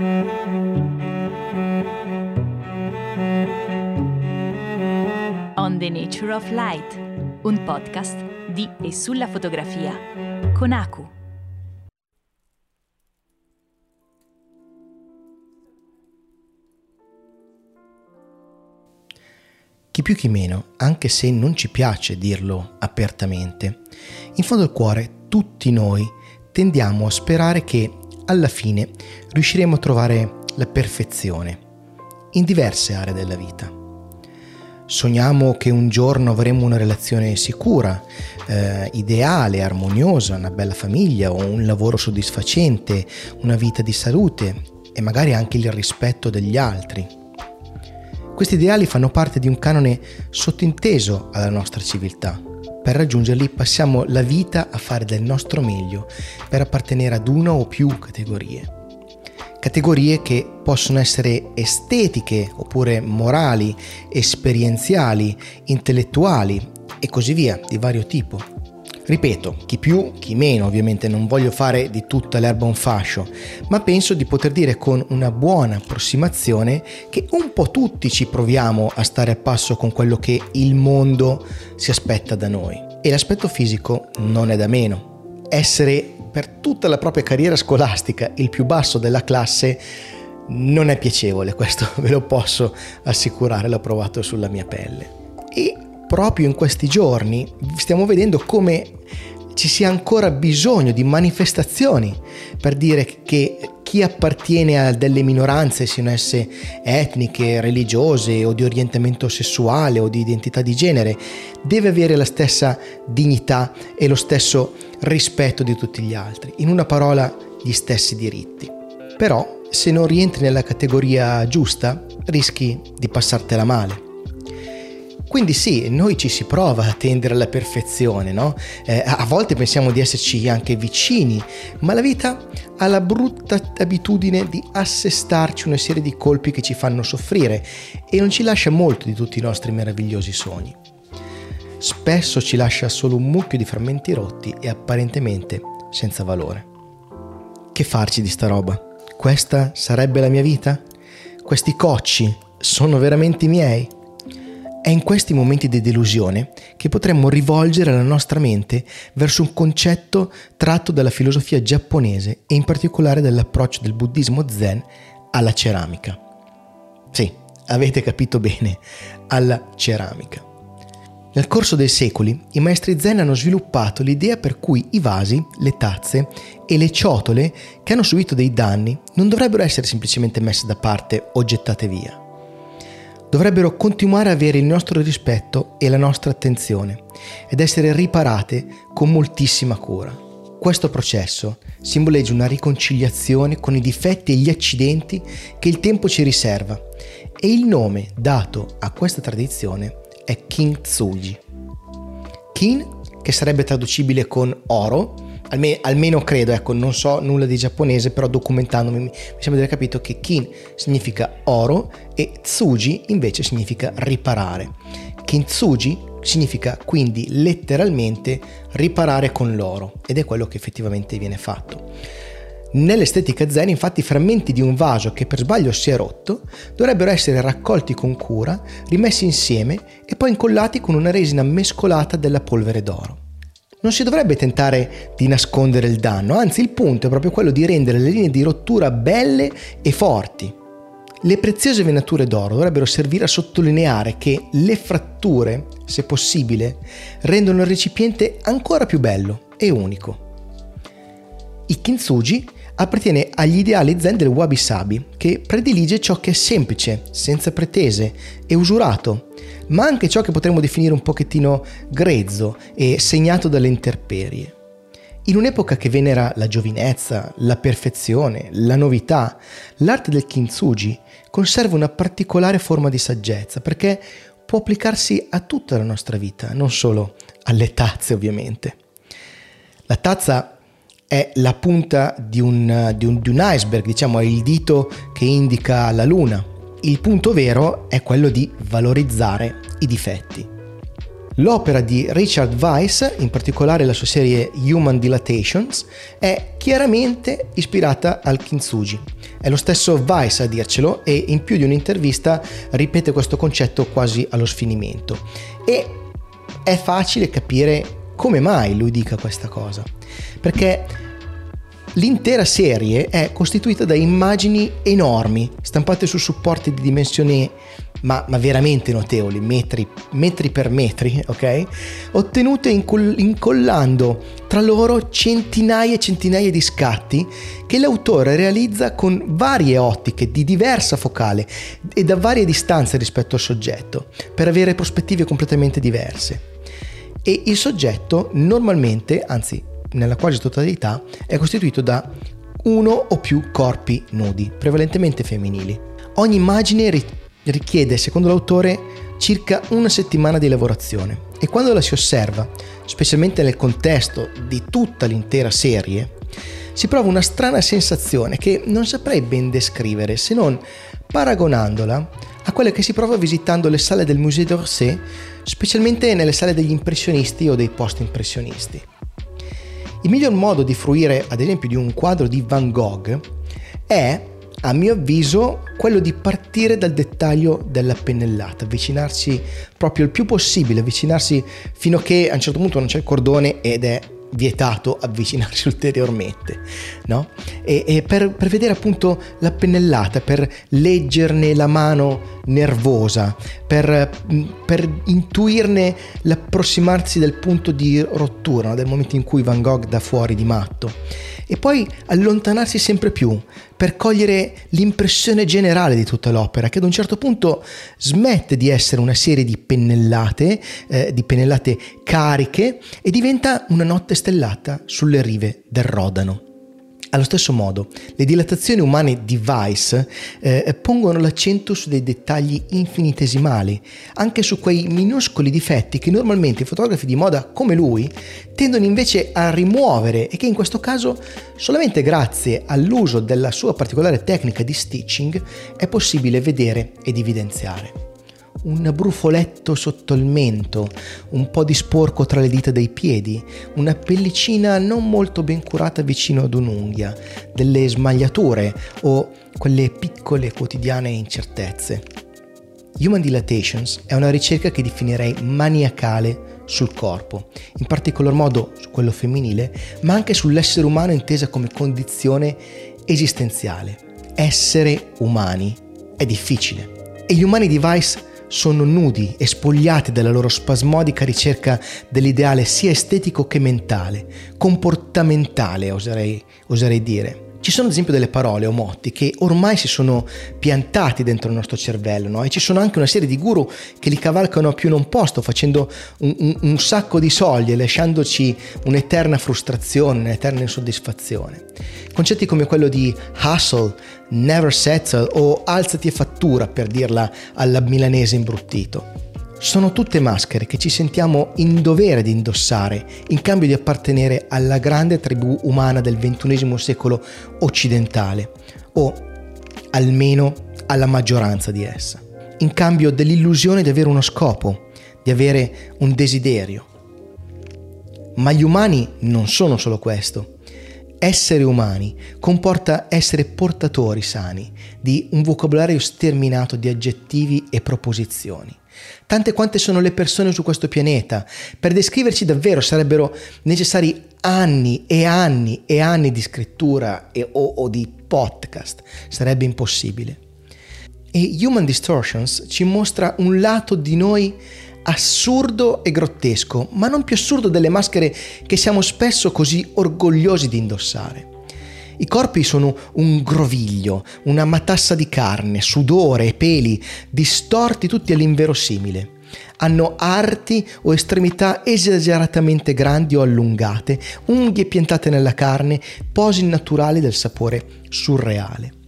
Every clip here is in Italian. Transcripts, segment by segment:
On the Nature of Light, un podcast di e sulla fotografia con Aku. Chi più chi meno, anche se non ci piace dirlo apertamente, in fondo al cuore tutti noi tendiamo a sperare che alla fine riusciremo a trovare la perfezione in diverse aree della vita. Sogniamo che un giorno avremo una relazione sicura, eh, ideale, armoniosa, una bella famiglia o un lavoro soddisfacente, una vita di salute e magari anche il rispetto degli altri. Questi ideali fanno parte di un canone sottinteso alla nostra civiltà. Per raggiungerli passiamo la vita a fare del nostro meglio per appartenere ad una o più categorie categorie che possono essere estetiche oppure morali, esperienziali, intellettuali e così via, di vario tipo. Ripeto, chi più, chi meno, ovviamente non voglio fare di tutta l'erba un fascio, ma penso di poter dire con una buona approssimazione che un po' tutti ci proviamo a stare a passo con quello che il mondo si aspetta da noi. E l'aspetto fisico non è da meno. Essere per tutta la propria carriera scolastica il più basso della classe non è piacevole, questo ve lo posso assicurare, l'ho provato sulla mia pelle. E proprio in questi giorni stiamo vedendo come ci sia ancora bisogno di manifestazioni per dire che chi appartiene a delle minoranze, siano esse etniche, religiose o di orientamento sessuale o di identità di genere, deve avere la stessa dignità e lo stesso rispetto di tutti gli altri. In una parola, gli stessi diritti. Però, se non rientri nella categoria giusta, rischi di passartela male. Quindi sì, noi ci si prova a tendere alla perfezione, no? Eh, a volte pensiamo di esserci anche vicini, ma la vita ha la brutta abitudine di assestarci una serie di colpi che ci fanno soffrire e non ci lascia molto di tutti i nostri meravigliosi sogni. Spesso ci lascia solo un mucchio di frammenti rotti e apparentemente senza valore. Che farci di sta roba? Questa sarebbe la mia vita? Questi cocci sono veramente miei? È in questi momenti di delusione che potremmo rivolgere la nostra mente verso un concetto tratto dalla filosofia giapponese e in particolare dall'approccio del buddismo zen alla ceramica. Sì, avete capito bene, alla ceramica. Nel corso dei secoli i maestri zen hanno sviluppato l'idea per cui i vasi, le tazze e le ciotole che hanno subito dei danni non dovrebbero essere semplicemente messe da parte o gettate via dovrebbero continuare a avere il nostro rispetto e la nostra attenzione ed essere riparate con moltissima cura. Questo processo simboleggia una riconciliazione con i difetti e gli accidenti che il tempo ci riserva e il nome dato a questa tradizione è Kintsugi. Kin, che sarebbe traducibile con oro, almeno, almeno credo, ecco, non so nulla di giapponese, però documentandomi mi sembra di aver capito che kin significa oro e tsuji invece significa riparare. Kintsuji significa quindi letteralmente riparare con l'oro ed è quello che effettivamente viene fatto. Nell'estetica zen, infatti, i frammenti di un vaso che per sbaglio si è rotto dovrebbero essere raccolti con cura, rimessi insieme e poi incollati con una resina mescolata della polvere d'oro non si dovrebbe tentare di nascondere il danno, anzi il punto è proprio quello di rendere le linee di rottura belle e forti. Le preziose venature d'oro dovrebbero servire a sottolineare che le fratture, se possibile, rendono il recipiente ancora più bello e unico. I kintsugi appartiene agli ideali zen del wabi sabi, che predilige ciò che è semplice, senza pretese e usurato, ma anche ciò che potremmo definire un pochettino grezzo e segnato dalle interperie. In un'epoca che venera la giovinezza, la perfezione, la novità, l'arte del kintsugi conserva una particolare forma di saggezza perché può applicarsi a tutta la nostra vita, non solo alle tazze ovviamente. La tazza è la punta di un, di, un, di un, iceberg, diciamo, è il dito che indica la luna. Il punto vero è quello di valorizzare i difetti. L'opera di Richard Weiss, in particolare la sua serie Human Dilatations, è chiaramente ispirata al kintsugi. È lo stesso Weiss a dircelo e in più di un'intervista ripete questo concetto quasi allo sfinimento. E è facile capire come mai lui dica questa cosa. Perché L'intera serie è costituita da immagini enormi, stampate su supporti di dimensioni ma, ma veramente notevoli, metri, metri, per metri, ok? Ottenute incoll- incollando tra loro centinaia e centinaia di scatti che l'autore realizza con varie ottiche di diversa focale e da varie distanze rispetto al soggetto, per avere prospettive completamente diverse. E il soggetto normalmente, anzi nella quasi totalità, è costituito da uno o più corpi nudi, prevalentemente femminili. Ogni immagine richiede, secondo l'autore, circa una settimana di lavorazione e quando la si osserva, specialmente nel contesto di tutta l'intera serie, si prova una strana sensazione che non saprei ben descrivere se non paragonandola a quella che si prova visitando le sale del Musée d'Orsay, specialmente nelle sale degli impressionisti o dei post-impressionisti. Il miglior modo di fruire, ad esempio, di un quadro di Van Gogh è, a mio avviso, quello di partire dal dettaglio della pennellata, avvicinarsi proprio il più possibile, avvicinarsi fino a che a un certo punto non c'è il cordone ed è vietato avvicinarsi ulteriormente, no? E, e per, per, vedere appunto la pennellata, per leggerne la mano nervosa, per, per intuirne l'approssimarsi del punto di rottura, no? del momento in cui Van Gogh dà fuori di matto e poi allontanarsi sempre più per cogliere l'impressione generale di tutta l'opera, che ad un certo punto smette di essere una serie di pennellate, eh, di pennellate cariche e diventa una notte stellata sulle rive del Rodano. Allo stesso modo, le dilatazioni umane di Weiss eh, pongono l'accento su dei dettagli infinitesimali, anche su quei minuscoli difetti che normalmente i fotografi di moda come lui tendono invece a rimuovere e che in questo caso solamente grazie all'uso della sua particolare tecnica di stitching è possibile vedere ed evidenziare un brufoletto sotto il mento, un po' di sporco tra le dita dei piedi, una pellicina non molto ben curata vicino ad un'unghia, delle smagliature o quelle piccole quotidiane incertezze. Human Dilatations è una ricerca che definirei maniacale sul corpo, in particolar modo su quello femminile, ma anche sull'essere umano intesa come condizione esistenziale. Essere umani è difficile. E gli umani di Vice sono nudi e spogliati dalla loro spasmodica ricerca dell'ideale sia estetico che mentale, comportamentale oserei, oserei dire. Ci sono ad esempio delle parole o motti che ormai si sono piantati dentro il nostro cervello no? e ci sono anche una serie di guru che li cavalcano a più non posto facendo un, un, un sacco di soldi e lasciandoci un'eterna frustrazione, un'eterna insoddisfazione. Concetti come quello di hustle, never settle o alzati e fattura per dirla alla milanese imbruttito sono tutte maschere che ci sentiamo in dovere di indossare in cambio di appartenere alla grande tribù umana del XXI secolo occidentale, o almeno alla maggioranza di essa, in cambio dell'illusione di avere uno scopo, di avere un desiderio. Ma gli umani non sono solo questo. Essere umani comporta essere portatori sani di un vocabolario sterminato di aggettivi e proposizioni tante quante sono le persone su questo pianeta. Per descriverci davvero sarebbero necessari anni e anni e anni di scrittura e, o, o di podcast. Sarebbe impossibile. E Human Distortions ci mostra un lato di noi assurdo e grottesco, ma non più assurdo delle maschere che siamo spesso così orgogliosi di indossare. I corpi sono un groviglio, una matassa di carne, sudore e peli, distorti tutti all'inverosimile. Hanno arti o estremità esageratamente grandi o allungate, unghie piantate nella carne, posi naturali del sapore surreale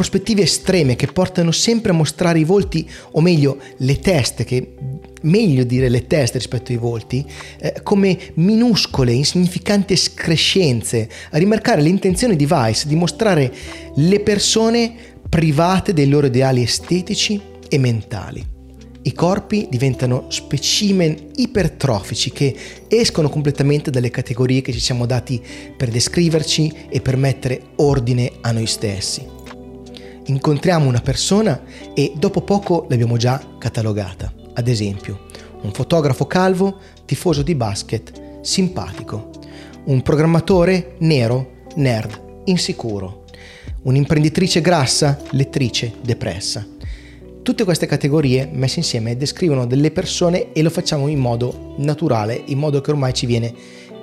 prospettive estreme che portano sempre a mostrare i volti, o meglio le teste, che meglio dire le teste rispetto ai volti, eh, come minuscole, insignificanti escrescenze, a rimarcare l'intenzione di Weiss di mostrare le persone private dei loro ideali estetici e mentali. I corpi diventano specimen ipertrofici che escono completamente dalle categorie che ci siamo dati per descriverci e per mettere ordine a noi stessi. Incontriamo una persona e dopo poco l'abbiamo già catalogata. Ad esempio, un fotografo calvo, tifoso di basket, simpatico. Un programmatore nero, nerd, insicuro. Un'imprenditrice grassa, lettrice, depressa Tutte queste categorie messe insieme descrivono delle persone e lo facciamo in modo naturale, in modo che ormai ci viene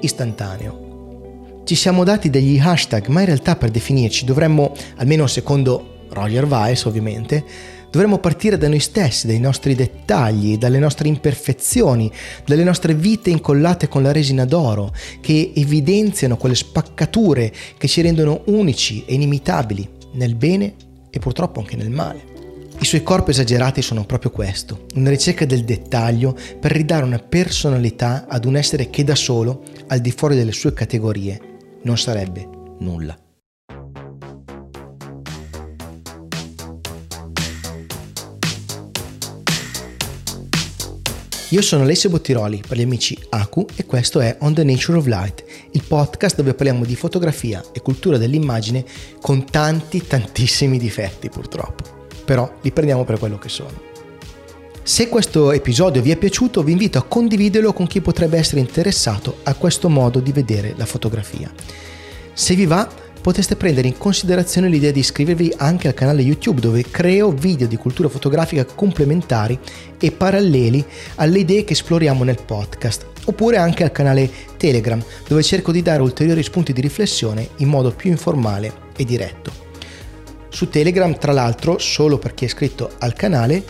istantaneo. Ci siamo dati degli hashtag, ma in realtà per definirci dovremmo, almeno secondo Roger Weiss ovviamente, dovremmo partire da noi stessi, dai nostri dettagli, dalle nostre imperfezioni, dalle nostre vite incollate con la resina d'oro, che evidenziano quelle spaccature che ci rendono unici e inimitabili nel bene e purtroppo anche nel male. I suoi corpi esagerati sono proprio questo, una ricerca del dettaglio per ridare una personalità ad un essere che da solo, al di fuori delle sue categorie, non sarebbe nulla. Io sono Alessio Bottiroli per gli amici Aku e questo è On the Nature of Light, il podcast dove parliamo di fotografia e cultura dell'immagine con tanti tantissimi difetti purtroppo però li prendiamo per quello che sono. Se questo episodio vi è piaciuto vi invito a condividerlo con chi potrebbe essere interessato a questo modo di vedere la fotografia. Se vi va potreste prendere in considerazione l'idea di iscrivervi anche al canale YouTube dove creo video di cultura fotografica complementari e paralleli alle idee che esploriamo nel podcast, oppure anche al canale Telegram dove cerco di dare ulteriori spunti di riflessione in modo più informale e diretto. Su Telegram, tra l'altro, solo per chi è iscritto al canale,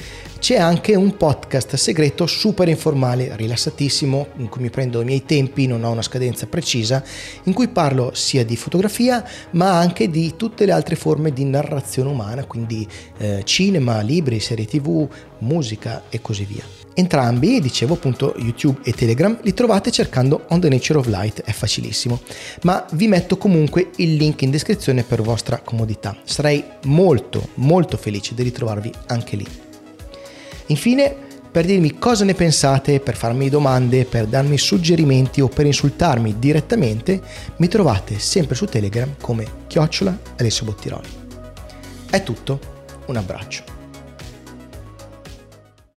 c'è anche un podcast segreto super informale, rilassatissimo, in cui mi prendo i miei tempi, non ho una scadenza precisa, in cui parlo sia di fotografia ma anche di tutte le altre forme di narrazione umana, quindi eh, cinema, libri, serie tv, musica e così via. Entrambi, dicevo appunto YouTube e Telegram, li trovate cercando On the Nature of Light, è facilissimo, ma vi metto comunque il link in descrizione per vostra comodità. Sarei molto molto felice di ritrovarvi anche lì. Infine, per dirmi cosa ne pensate, per farmi domande, per darmi suggerimenti o per insultarmi direttamente, mi trovate sempre su Telegram come chiocciola Alessio Bottiroli. È tutto, un abbraccio.